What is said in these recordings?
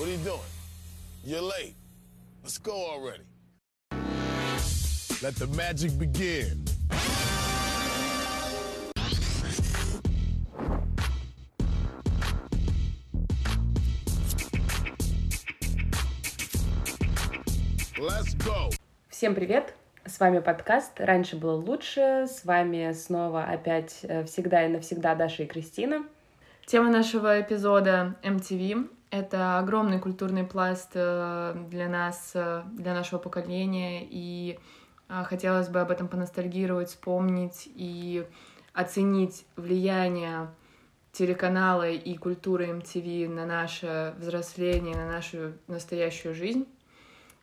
What are you doing? You're late. Let's go already. Let the magic begin. Let's go. Всем привет! С вами подкаст «Раньше было лучше». С вами снова опять э, всегда и навсегда Даша и Кристина. Тема нашего эпизода MTV. Это огромный культурный пласт э, для нас, э, для нашего поколения, и хотелось бы об этом поностальгировать, вспомнить и оценить влияние телеканала и культуры MTV на наше взросление, на нашу настоящую жизнь.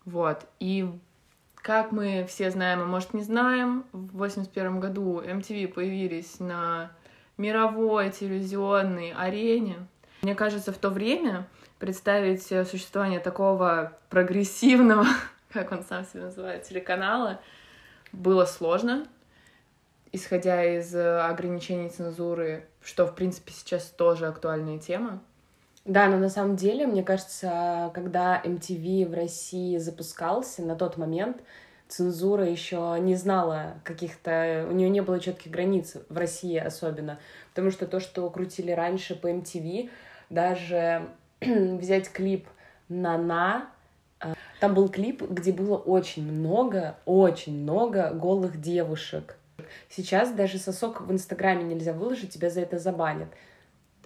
Вот. И как мы все знаем, а может не знаем, в 81 году MTV появились на мировой телевизионной арене. Мне кажется, в то время представить существование такого прогрессивного, как он сам себя называет, телеканала, было сложно, исходя из ограничений цензуры, что, в принципе, сейчас тоже актуальная тема. Да, но на самом деле, мне кажется, когда MTV в России запускался, на тот момент цензура еще не знала каких-то... У нее не было четких границ в России особенно. Потому что то, что крутили раньше по MTV, даже взять клип «На-на», э, там был клип, где было очень много, очень много голых девушек. Сейчас даже сосок в Инстаграме нельзя выложить, тебя за это забанят.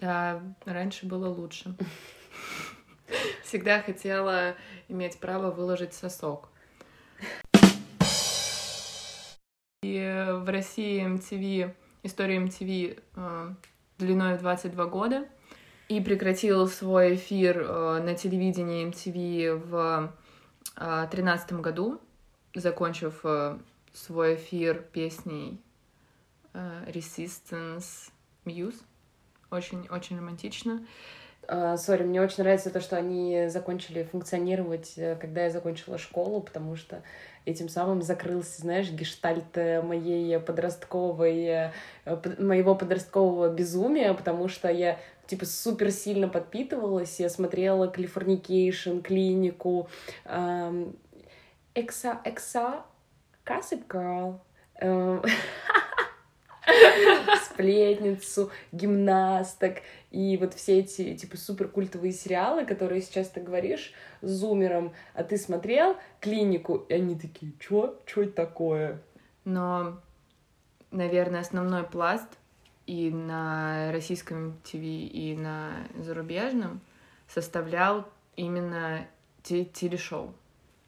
Да, раньше было лучше. Всегда хотела иметь право выложить сосок. И в России MTV, история MTV э, длиной в 22 года. И прекратил свой эфир э, на телевидении MTV в 2013 э, году, закончив э, свой эфир песней Resistance Muse. Очень-очень романтично. А, сори, мне очень нравится то, что они закончили функционировать, когда я закончила школу, потому что этим самым закрылся, знаешь, гештальт моей подростковой, моего подросткового безумия, потому что я типа супер сильно подпитывалась, я смотрела Californication, клинику, Экса, Экса, Gossip Girl, эм, сплетницу, гимнасток и вот все эти типа супер культовые сериалы, которые сейчас ты говоришь с зумером, а ты смотрел клинику, и они такие, чё? Чё это такое? Но, наверное, основной пласт и на российском ТВ, и на зарубежном составлял именно телешоу.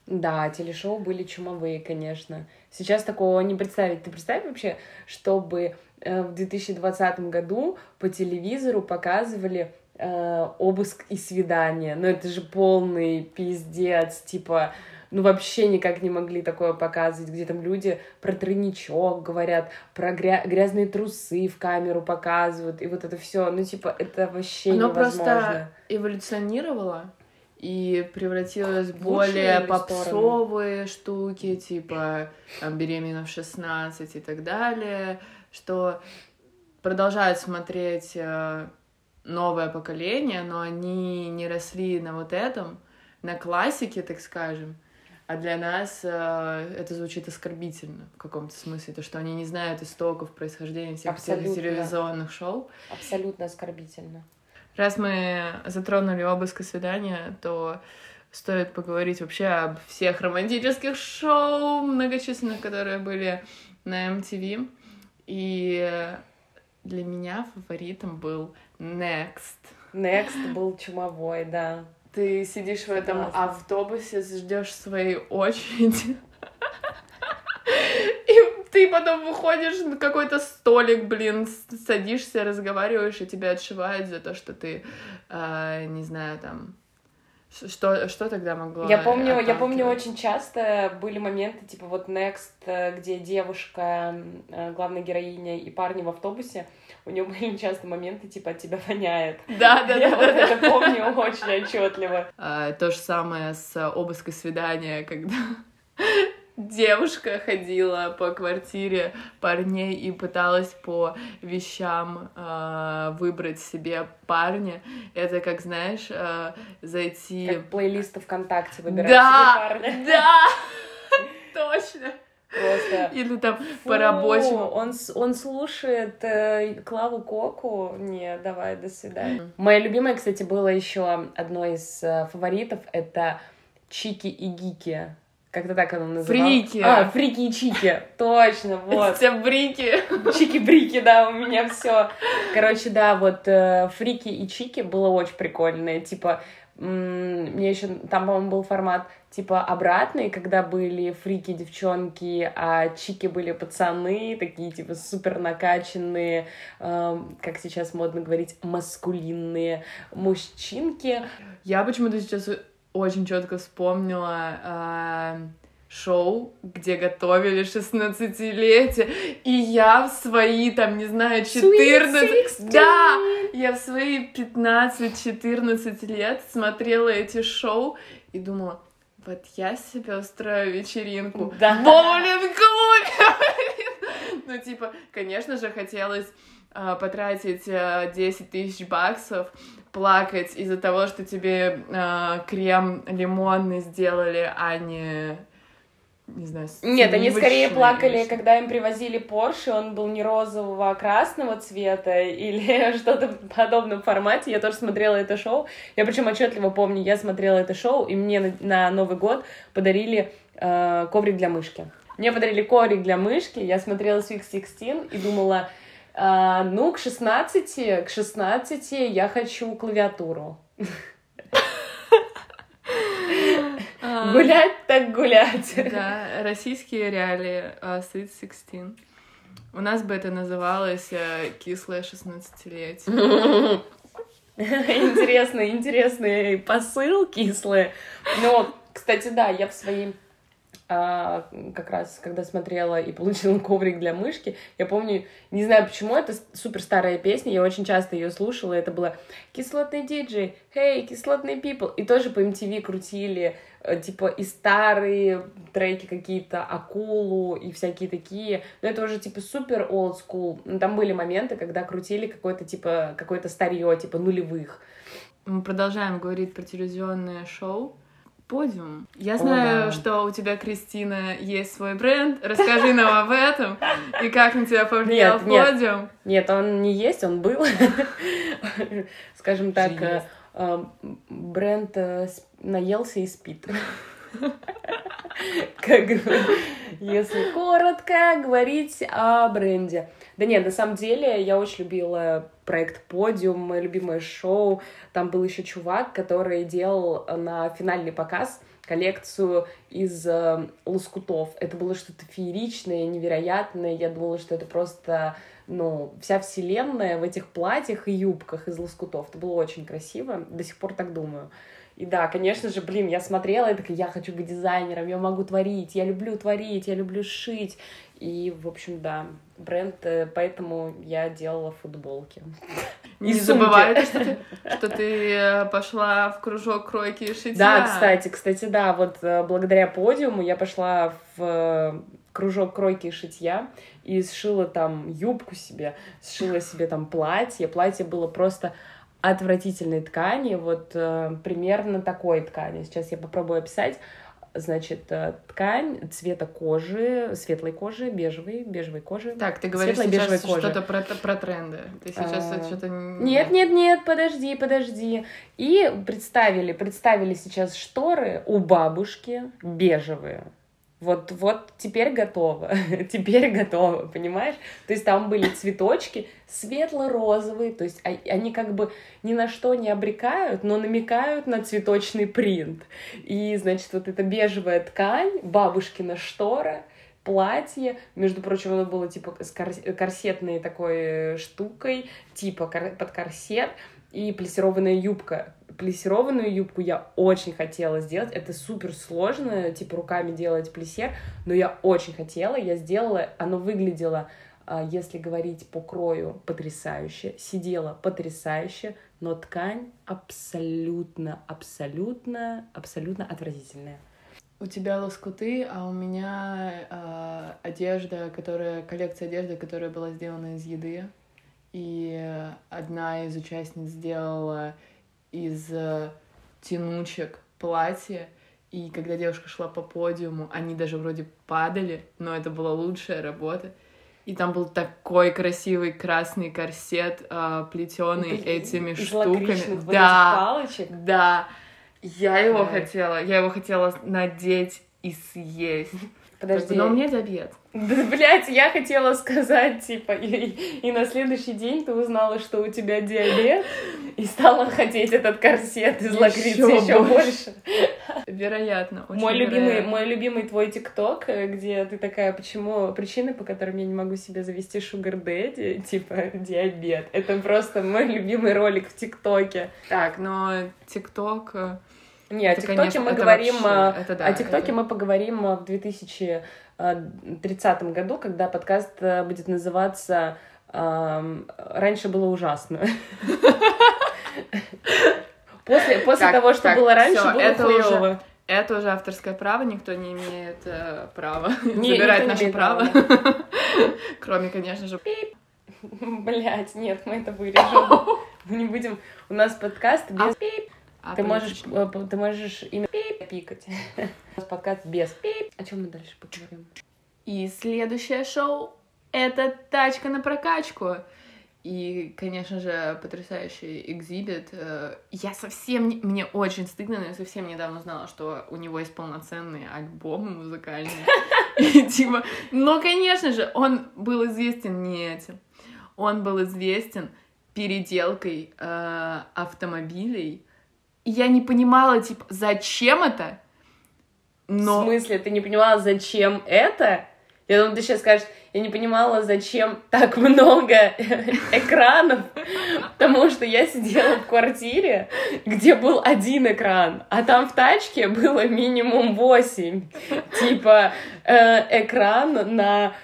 Да, телешоу были чумовые, конечно. Сейчас такого не представить. Ты представь вообще, чтобы э, в 2020 году по телевизору показывали э, обыск и свидание. Ну это же полный пиздец, типа ну вообще никак не могли такое показывать, где там люди про тройничок говорят, про гря грязные трусы в камеру показывают, и вот это все, ну типа это вообще Оно невозможно. просто эволюционировало и превратилась в более попсовые штуки, типа там, беременна в 16 и так далее, что продолжают смотреть э, новое поколение, но они не росли на вот этом, на классике, так скажем. А для нас э, это звучит оскорбительно в каком-то смысле, то, что они не знают истоков происхождения всех Абсолютно. этих телевизионных шоу. Абсолютно оскорбительно. Раз мы затронули обыск и свидания, то стоит поговорить вообще об всех романтических шоу многочисленных, которые были на MTV. И для меня фаворитом был Next. Next был чумовой, да. Ты сидишь в этом автобусе, ждешь своей очереди. ты потом выходишь на какой-то столик, блин, садишься, разговариваешь, и тебя отшивают за то, что ты, э, не знаю, там, что, что тогда могло? Я помню, я помню, очень часто были моменты, типа вот Next, э, где девушка, э, главная героиня и парни в автобусе, у нее были часто моменты, типа, от тебя воняет. Да, да, я да. вот это помню очень отчетливо. А, то же самое с обыской свидания, когда девушка ходила по квартире парней и пыталась по вещам э, выбрать себе парня. Это как, знаешь, э, зайти... Как плейлисты ВКонтакте выбирать Да, себе парня. да, точно. Просто. Или там Фу, по рабочему. Он, он слушает э, Клаву Коку. Не, давай, до свидания. Моя любимая, кстати, было еще одно из э, фаворитов. Это Чики и Гики. Как-то так оно называлось. Фрики. А, Фрики и Чики. Точно, вот. Все брики. Чики-брики, да, у меня все. Короче, да, вот э, Фрики и Чики было очень прикольное. Типа, мне еще там, по-моему, был формат типа обратный, когда были фрики девчонки, а чики были пацаны, такие типа супер накачанные, эм, как сейчас модно говорить, маскулинные мужчинки. Я почему-то сейчас очень четко вспомнила а, шоу, где готовили 16-летие, и я в свои, там, не знаю, 14... Да! Я в свои 15-14 лет смотрела эти шоу и думала, вот я себе устрою вечеринку Да. боулинг-клубе. Ну, типа, конечно же, хотелось а, потратить а, 10 тысяч баксов, плакать из-за того, что тебе а, крем лимонный сделали, а не, не знаю, Нет, они скорее плакали, что. когда им привозили Порше, он был не розового, а красного цвета или что-то в подобном формате. Я тоже смотрела это шоу. Я причем отчетливо помню, я смотрела это шоу, и мне на, на Новый год подарили э, коврик для мышки. Мне подарили коврик для мышки, я смотрела Sweet 16 и думала, а, ну, к 16, к 16 я хочу клавиатуру. А, Гулять так гулять. Да, российские реалии а, Sweet 16. У нас бы это называлось э, кислое 16-летие. Интересные, интересные посыл кислые. Но, кстати, да, я в своей а, как раз, когда смотрела и получила коврик для мышки, я помню, не знаю почему, это супер старая песня, я очень часто ее слушала, это было «Кислотный диджей», «Hey, кислотный people», и тоже по MTV крутили, э, типа, и старые треки какие-то, «Акулу» и всякие такие, но это уже, типа, супер old school, Ну, там были моменты, когда крутили какое-то, типа, какое-то старье, типа, нулевых, Мы продолжаем говорить про телевизионное шоу. Подиум. Я О, знаю, да. что у тебя, Кристина, есть свой бренд. Расскажи нам об этом. И как на тебя повлиял Нет, нет. подиум. Нет, он не есть, он был. Скажем так, э, э, бренд э, наелся и спит. Как бы, если коротко говорить о бренде. Да нет, на самом деле я очень любила проект Подиум, мое любимое шоу. Там был еще чувак, который делал на финальный показ коллекцию из э, лоскутов. Это было что-то фееричное, невероятное. Я думала, что это просто, ну, вся вселенная в этих платьях и юбках из лоскутов. Это было очень красиво. До сих пор так думаю. И да, конечно же, блин, я смотрела и такая, я хочу быть дизайнером, я могу творить, я люблю творить, я люблю шить. И, в общем, да, бренд, э, поэтому я делала футболки. И Не сумки. забывай, что ты, что ты э, пошла в кружок кройки и шитья. Да, кстати, кстати, да, вот э, благодаря подиуму я пошла в кружок кройки и шитья и сшила там юбку себе, сшила себе там платье. Платье было просто отвратительной ткани, вот э, примерно такой ткани. Сейчас я попробую описать. Значит, э, ткань цвета кожи, светлой кожи, бежевой, бежевой кожи. Так, ты говоришь бежевой сейчас что-то про, про тренды. Ты сейчас А, что-то... Нет, нет, нет, подожди, подожди. И представили, представили сейчас шторы у бабушки бежевые. Вот, вот теперь готово, теперь готово, понимаешь? То есть там были цветочки светло-розовые, то есть а- они как бы ни на что не обрекают, но намекают на цветочный принт. И, значит, вот эта бежевая ткань, бабушкина штора, платье, между прочим, оно было типа с кор- корсетной такой э, штукой, типа кор- под корсет, и плессированная юбка. Плессированную юбку я очень хотела сделать. Это супер сложно, типа руками делать плессер, но я очень хотела, я сделала, оно выглядело, а, если говорить по крою, потрясающе, сидела потрясающе, но ткань абсолютно, абсолютно, абсолютно отвратительная. У тебя лоскуты, а у меня э, одежда, которая коллекция одежды, которая была сделана из еды. И одна из участниц сделала из э, тянучек платье. И когда девушка шла по подиуму, они даже вроде падали, но это была лучшая работа. И там был такой красивый красный корсет, э, плетеный этими Из штуками. да, палочек. да. Я его Да. хотела, я его хотела надеть и съесть. Подожди. Но у меня диабет. Да, блядь, я хотела сказать, типа, и, и на следующий день ты узнала, что у тебя диабет, и стала хотеть этот корсет из лакрицы еще больше. Вероятно, очень Мой любимый, мой любимый твой ТикТок, э, где ты такая, почему причины, по которым я не могу себе завести шугар дэдди, типа диабет. Это просто мой любимый ролик в ТикТоке. Так, но ТикТок... э, Не, о Это, ТикТоке конечно, мы говорим, вообще- э, это да, о ТикТоке это- мы поговорим э, в 2030 году, когда подкаст э, будет называться «Раньше было ужасно». После, после Так, того, что так, было раньше, всё, было это хуёво. Это уже авторское право, никто не имеет э, права Не, забирать наше право. Кроме, конечно же, Блять, нет, мы это вырежем. Мы не будем... У нас подкаст без... пип. Ты можешь, ты можешь имя пикать. Подкаст без пип. О чем мы дальше поговорим? И следующее шоу — это «Тачка на прокачку». И, конечно же, потрясающий экзибит. Э, Я совсем... не- Мне очень стыдно, но я совсем недавно узнала, что у него есть полноценные альбомы музыкальные. И типа... Но, конечно же, он был известен не этим. Он был известен переделкой э, автомобилей. Я не понимала, типа, зачем это? Но... В смысле, ты не понимала, зачем это? Я думаю, ты сейчас скажешь, я не понимала, зачем так много экранов, потому что я сидела в квартире, где был один экран, а там в тачке было минимум восемь. Типа э, экран на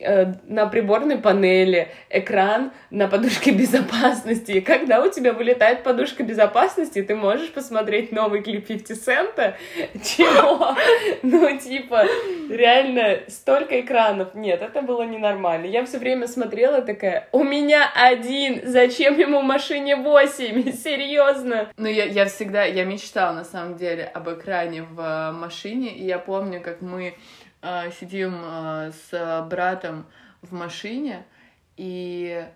на приборной панели, экран на подушке безопасности. И когда у тебя вылетает подушка безопасности, ты можешь посмотреть новый клип 50 Цента? Чего? Ну, типа, реально, столько экранов. Нет, это было ненормально. Я все время смотрела такая, у меня один, зачем ему машине 8? Серьезно? Ну, я, я всегда, я мечтала, на самом деле, об экране в э, машине, и я помню, как мы э, сидим э, с братом в машине, и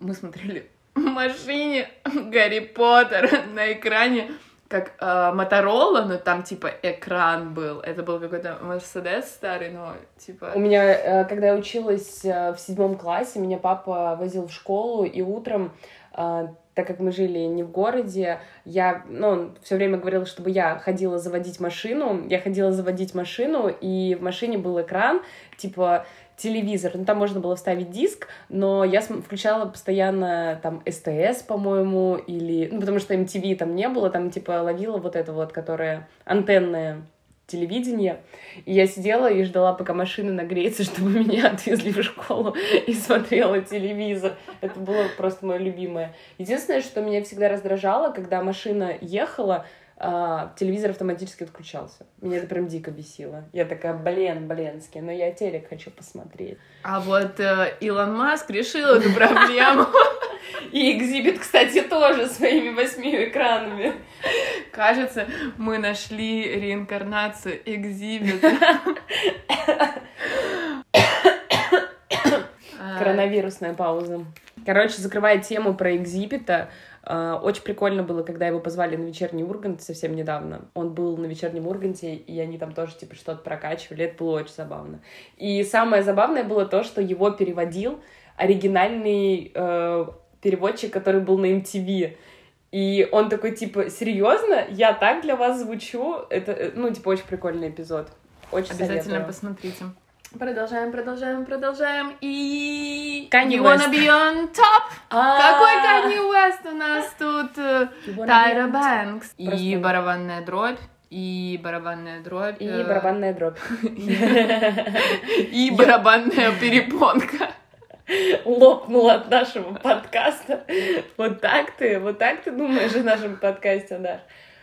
мы смотрели в машине Гарри Поттер на экране, как э, Моторола, но там, типа, экран был. Это был какой-то Мерседес старый, но, типа... У меня, э, когда я училась э, в седьмом классе, меня папа возил в школу, и утром, э, так как мы жили не в городе, я, ну, он все время говорил, чтобы я ходила заводить машину. Я ходила заводить машину, и в машине был экран, типа телевизор. Ну, там можно было вставить диск, но я включала постоянно там СТС, по-моему, или... Ну, потому что MTV там не было, там, типа, ловила вот это вот, которое антенное телевидение. И я сидела и ждала, пока машина нагреется, чтобы меня отвезли в школу и смотрела телевизор. Это было просто мое любимое. Единственное, что меня всегда раздражало, когда машина ехала, а, телевизор автоматически отключался. Меня это прям дико бесило. Я такая, блин, блинский, но я телек хочу посмотреть. А вот э, Илон Маск решил эту проблему. И экзибит, кстати, тоже своими восьми экранами. Кажется, мы нашли реинкарнацию экзибита. Коронавирусная пауза. Короче, закрывая тему про экзибита, очень прикольно было, когда его позвали на вечерний Ургант совсем недавно. Он был на вечернем Урганте, и они там тоже типа что-то прокачивали. Это было очень забавно. И самое забавное было то, что его переводил оригинальный э, переводчик, который был на MTV. И он такой, типа, серьезно? Я так для вас звучу? Это, э, ну, типа, очень прикольный эпизод. Очень Обязательно советую. посмотрите. Продолжаем, продолжаем, продолжаем. И... Kanye You wanna West. be on top? А, Какой Kanye West у нас тут? Тайра? Бэнкс. И барабанная дробь. И барабанная дробь. И э, барабанная дробь. И барабанная перепонка. лопнул от нашего подкаста. Вот так ты, вот так ты думаешь о нашем подкасте, Даш?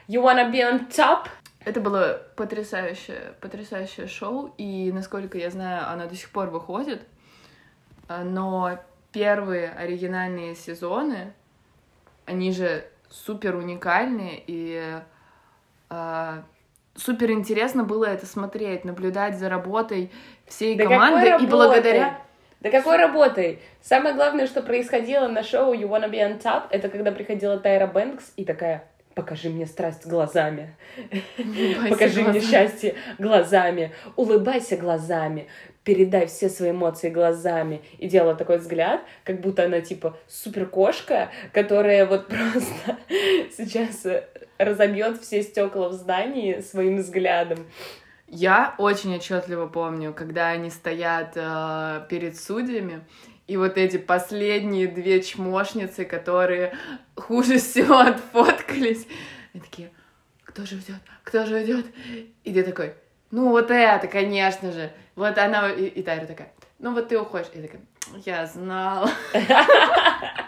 You wanna be on top? Это было потрясающее, потрясающее шоу, и, насколько я знаю, оно до сих пор выходит. А, но первые оригинальные сезоны, они же супер уникальные, и э, супер интересно было это смотреть, наблюдать за работой всей Да команды, и благодаря... Да какой работой? Самое главное, что происходило на шоу You Wanna Be On Top, это когда приходила Тайра Бэнкс и такая, покажи мне страсть глазами, покажи мне счастье глазами, улыбайся глазами, передай все свои эмоции глазами. И делала такой взгляд, как будто она типа супер кошка, которая вот просто сейчас разобьет все стекла в здании своим взглядом. Я очень отчетливо помню, когда они стоят э, перед судьями, и вот эти последние две чмошницы, которые хуже всего отфоткались, они такие, кто же идет, кто же идет? И ты такой, ну вот это, конечно же. Вот она, и, и Тайра такая, ну вот ты уходишь. И такая, я знала.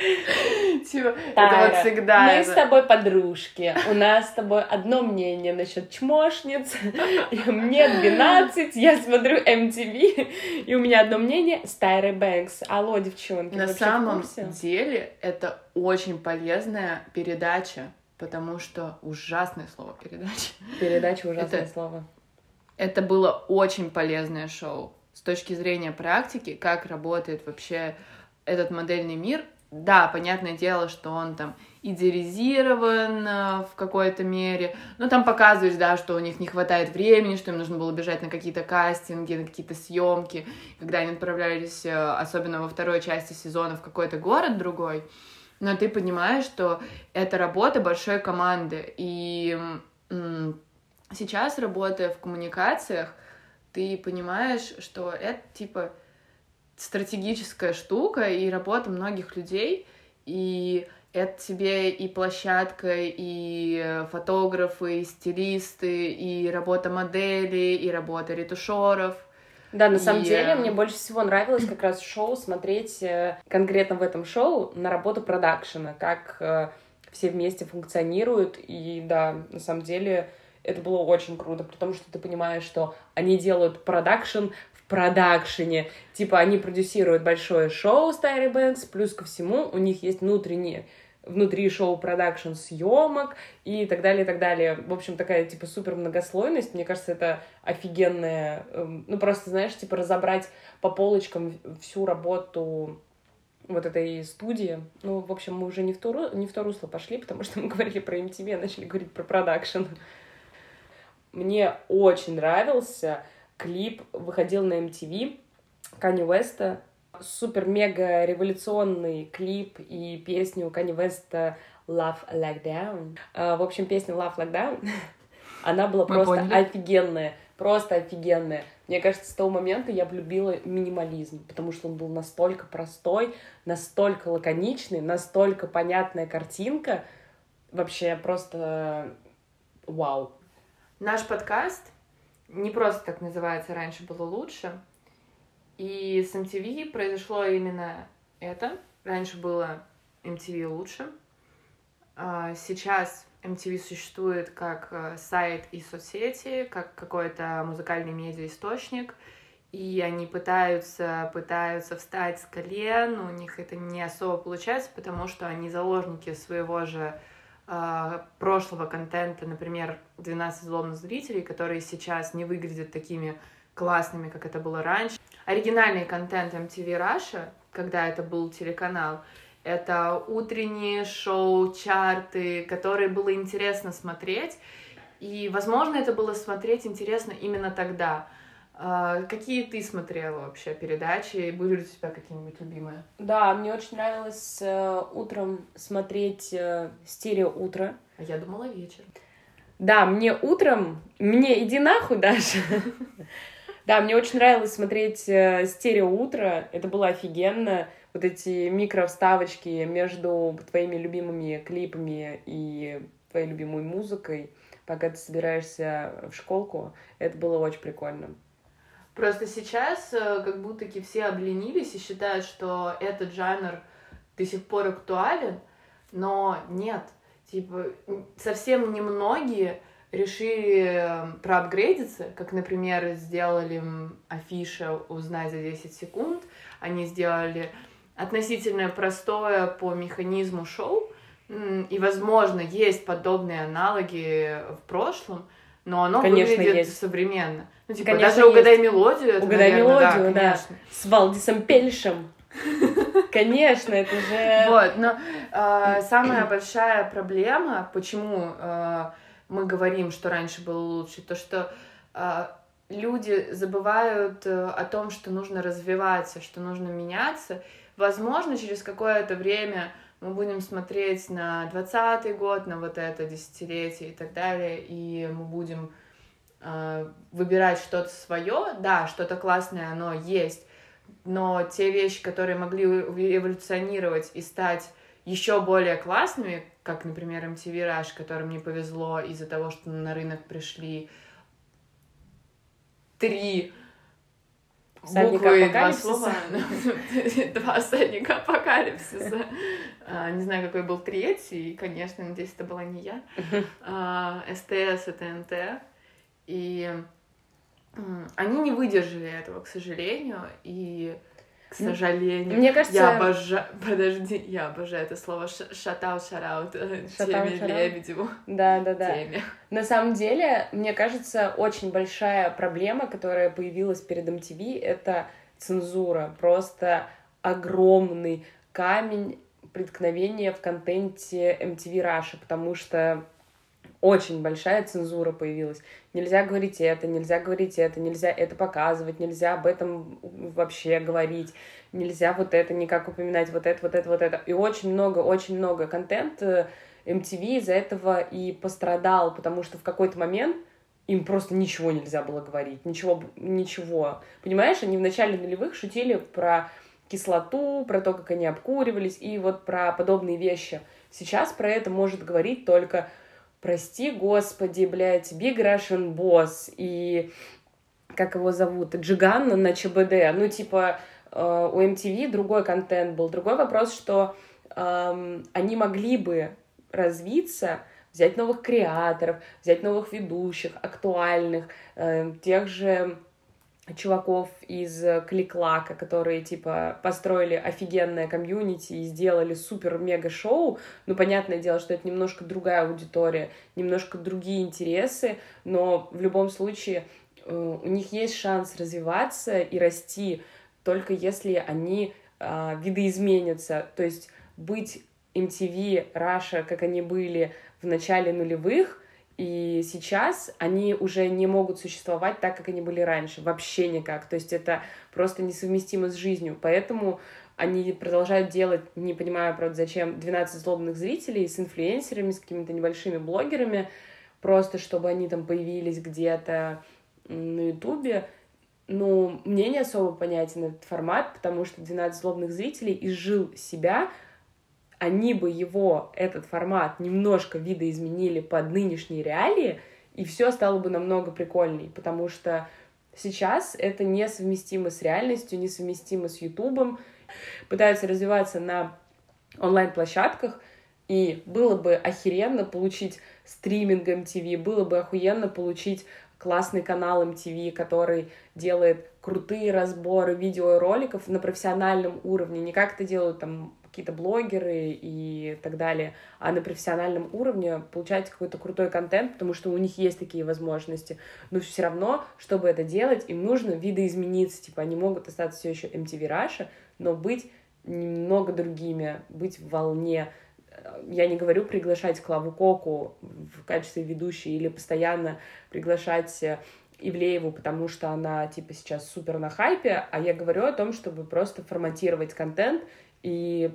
Типа, это вот всегда. Мы с тобой подружки. У нас с тобой одно мнение насчет чмошниц. Мне 12, я смотрю MTV, и у меня одно мнение с Тайрой Бэнкс. Алло, девчонки, На самом деле это очень полезная передача, потому что ужасное слово передача. Передача ужасное слово. Это было очень полезное шоу с точки зрения практики, как работает вообще этот модельный мир, да, понятное дело, что он там идеализирован э, в какой-то мере, но там показываешь, да, что у них не хватает времени, что им нужно было бежать на какие-то кастинги, на какие-то съемки, когда они отправлялись, э, особенно во второй части сезона, в какой-то город другой, но ты понимаешь, что это работа большой команды, и сейчас, работая в коммуникациях, ты понимаешь, что это, типа, стратегическая штука и работа многих людей, и это тебе и площадка, и фотографы, и стилисты, и работа моделей, и работа ретушеров. Да, на самом деле мне больше всего нравилось как раз шоу смотреть э, конкретно в этом шоу на работу продакшена, как э, все вместе функционируют, и да, на самом деле это было очень круто, потому что ты понимаешь, что они делают продакшн продакшене. Типа они продюсируют большое шоу с Тайрой Бэнкс, плюс ко всему у них есть внутренние внутри шоу продакшн съемок и так далее, и так далее. В общем, такая, типа, супер многослойность. Мне кажется, это офигенная... Эм, ну, просто, знаешь, типа, разобрать по полочкам всю работу вот этой студии. Ну, в общем, мы уже не в то, не в то русло пошли, потому что мы говорили про MTV, начали говорить про продакшн. Мне очень нравился клип выходил на MTV Кани Веста. Супер-мега революционный клип и песню Кани Веста Love Like Down. А, в общем, песня Love Like Down, она была Мы просто поняли. офигенная. Просто офигенная. Мне кажется, с того момента я влюбила минимализм, потому что он был настолько простой, настолько лаконичный, настолько понятная картинка. Вообще просто вау. Наш подкаст не просто так называется «Раньше было лучше». И с MTV произошло именно это. Раньше было MTV лучше. А сейчас MTV существует как э, сайт и соцсети, как какой-то музыкальный медиаисточник, и они пытаются, пытаются встать с колен, у них это не особо получается, потому что они заложники своего же прошлого контента, например, 12 злобных зрителей, которые сейчас не выглядят такими классными, как это было раньше. Оригинальный контент MTV Russia, когда это был телеканал, это утренние шоу, чарты, которые было интересно смотреть. И, возможно, это было смотреть интересно именно тогда. А, какие ты смотрела вообще передачи? Были ли у тебя какие-нибудь любимые? Да, мне очень нравилось э, утром смотреть э, стерео утро. А я думала вечер. Да, мне утром, мне иди нахуй даже. Да, мне очень нравилось смотреть э, стерео утро. Это было офигенно. Вот эти микровставочки между твоими любимыми клипами и твоей любимой музыкой, пока ты собираешься в школку. Это было очень прикольно. Просто сейчас э, как будто все обленились и считают, что этот жанр до сих пор актуален, но нет. Типа, совсем немногие решили проапгрейдиться, как, например, сделали афиша «Узнай за 10 секунд», они сделали относительно простое по механизму шоу, и, возможно, есть подобные аналоги в прошлом, но оно Конечно, выглядит есть. современно. Ну, типа, Конечно, даже угадай есть. мелодию. это, Угадай наверное, мелодию, да. конечно. С Валдисом Пельшем. Конечно, это же... Вот, но э, самая большая проблема, почему э, мы говорим, что раньше было лучше, то что э, люди забывают э, о том, что нужно развиваться, что нужно меняться. Возможно, через какое-то время мы будем смотреть на двадцатый год, на вот это десятилетие и так далее, и мы будем э, выбирать что-то свое. Да, что-то классное, оно есть, но те вещи, которые могли эволюционировать и стать еще более классными, как, например, MTV Rush, которым не повезло из-за того, что на рынок пришли три буквы и два слова. Два всадника апокалипсиса. А, Не знаю, какой был третий. Конечно, надеюсь, это была не я. А, СТС и ТНТ. И они не выдержали этого, к сожалению. И, к сожалению, Мне кажется- я обожаю... Подожди, я обожаю это слово. Шатаут, шараут. Shout-out, Теме. Лебедеву. Да, да, да. Теме. На самом деле, мне кажется, очень большая проблема, которая появилась перед MTV, это цензура. Просто огромный камень преткновения в контенте MTV Russia, потому что очень большая цензура появилась. Нельзя говорить это, нельзя говорить это, нельзя это показывать, нельзя об этом вообще говорить, нельзя вот это никак упоминать, вот это, вот это, вот это. И очень много, очень много контента MTV из-за этого и пострадал, потому что в какой-то момент им просто ничего нельзя было говорить, ничего, ничего. Понимаешь, они в начале нулевых шутили про кислоту, про то, как они обкуривались, и вот про подобные вещи. Сейчас про это может говорить только «Прости, господи, блядь, Big Russian Boss» и как его зовут, Джиганна на ЧБД. Ну, типа, э, у MTV другой контент был. Другой вопрос, что эм, они могли бы развиться, взять новых креаторов, взять новых ведущих, актуальных, э, тех же чуваков из Кликлака, которые, типа, построили офигенное комьюнити и сделали супер-мега-шоу. Ну, понятное дело, что это немножко другая аудитория, немножко другие интересы, но в любом случае э, у них есть шанс развиваться и расти, только если они э, видоизменятся. То есть быть MTV, Russia, как они были в начале нулевых, и сейчас они уже не могут существовать так, как они были раньше. Вообще никак. То есть это просто несовместимо с жизнью. Поэтому они продолжают делать, не понимаю, правда, зачем, 12 злобных зрителей с инфлюенсерами, с какими-то небольшими блогерами, просто чтобы они там появились где-то на Ютубе. Ну, мне не особо понятен этот формат, потому что 12 злобных зрителей изжил себя, они бы его, этот формат, немножко видоизменили под нынешние реалии, и все стало бы намного прикольней, потому что сейчас это несовместимо с реальностью, несовместимо с Ютубом, пытаются развиваться на онлайн-площадках, и было бы охеренно получить стриминг MTV, было бы охуенно получить классный канал MTV, который делает крутые разборы видеороликов на профессиональном уровне, не как это делают там какие-то блогеры и так далее, а на профессиональном уровне получать какой-то крутой контент, потому что у них есть такие возможности. Но все равно, чтобы это делать, им нужно видоизмениться. Типа они могут остаться все еще MTV Russia, но быть немного другими, быть в волне. Я не говорю приглашать Клаву Коку в качестве ведущей или постоянно приглашать Ивлееву, потому что она, типа, сейчас супер на хайпе, а я говорю о том, чтобы просто форматировать контент и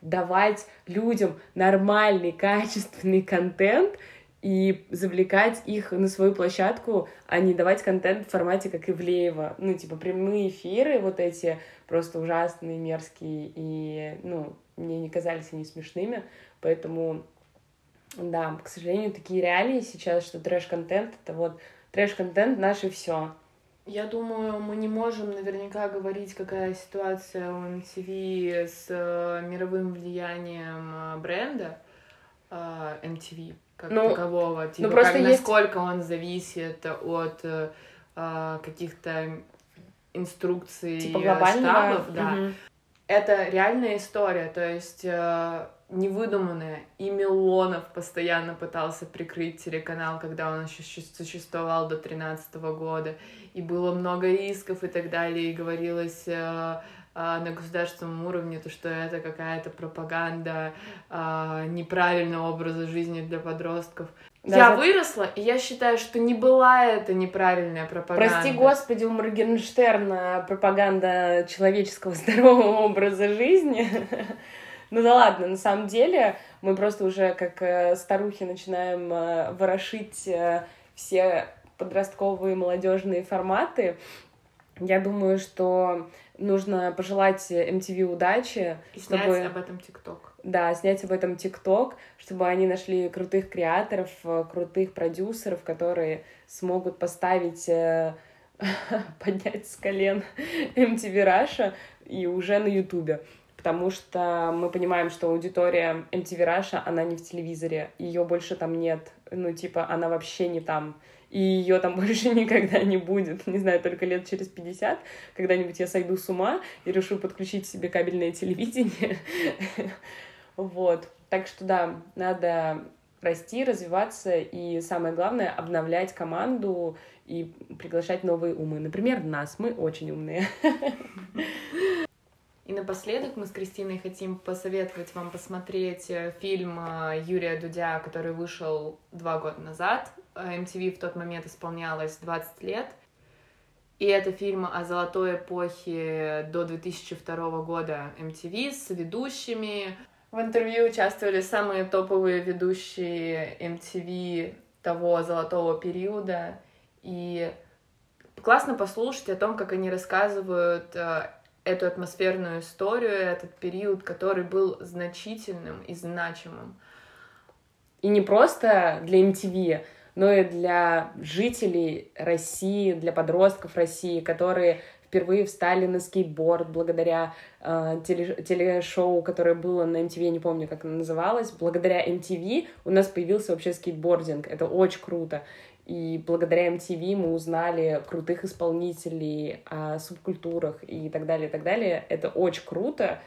давать людям нормальный, качественный контент и завлекать их на свою площадку, а не давать контент в формате, как Ивлеева. Ну, типа, прямые эфиры вот эти просто ужасные, мерзкие, и, ну, мне не казались они смешными, поэтому, да, к сожалению, такие реалии сейчас, что трэш-контент — это вот трэш-контент наше все. Я думаю, мы не можем наверняка говорить, какая ситуация у MTV с э, мировым влиянием э, бренда э, MTV, как Ну, такового. Типа, просто как, есть- насколько он зависит от э, каких-то инструкций Типа э, штабов, да. Мгм. Это реальная история, то есть невыдуманная. И Милонов постоянно пытался прикрыть телеканал, когда он еще существовал до 2013 года. И было много рисков и так далее. И говорилось э, э, на государственном уровне, то, что это какая-то пропаганда э, неправильного образа жизни для подростков. Да, я за- выросла, и я считаю, что не была это неправильная пропаганда. Прости господи, у Моргенштерна пропаганда человеческого здорового образа жизни. Ну да ладно, на самом деле мы просто уже как э, старухи начинаем э, ворошить э, все подростковые молодежные форматы. Я думаю, что нужно пожелать MTV удачи, И снять чтобы- об этом ТикТок. да, снять об этом ТикТок, чтобы они нашли крутых креаторов, крутых продюсеров, которые смогут поставить, поднять с колен MTV Russia и уже на Ютубе. Потому что мы понимаем, что аудитория MTV Russia, она не в телевизоре, ее больше там нет. Ну, типа, она вообще не там. И ее там больше никогда не будет. Не знаю, только лет через 50 когда-нибудь я сойду с ума и решу подключить себе кабельное телевидение. Вот. Так что да, надо расти, развиваться и самое главное обновлять команду и приглашать новые умы. Например, нас. Мы очень умные. И напоследок мы с Кристиной хотим посоветовать вам посмотреть э, фильм э, Юрия Дудя, который вышел два года назад. Э, MTV в тот момент исполнялось 20 лет. И это фильм о золотой эпохе до 2002 года MTV с ведущими. В интервью участвовали самые топовые ведущие MTV того золотого периода. И классно послушать о том, как они рассказывают э, эту атмосферную историю, этот период, который был значительным и значимым. И не просто для MTV, но и для жителей России, для подростков России, которые впервые встали на скейтборд благодаря э, теле- телешоу, которое было на MTV, я не помню, как оно называлось. Благодаря MTV у нас появился вообще скейтбординг. Это очень круто. И благодаря MTV мы узнали крутых исполнителей о субкультурах и так далее, и так далее. Это очень круто.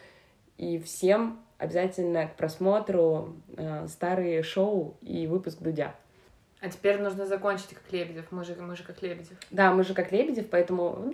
И всем обязательно к просмотру э, старые шоу и выпуск Дудя. А теперь нужно закончить как Лебедев. Мы же, мы же как Лебедев. Да, мы же как Лебедев, поэтому...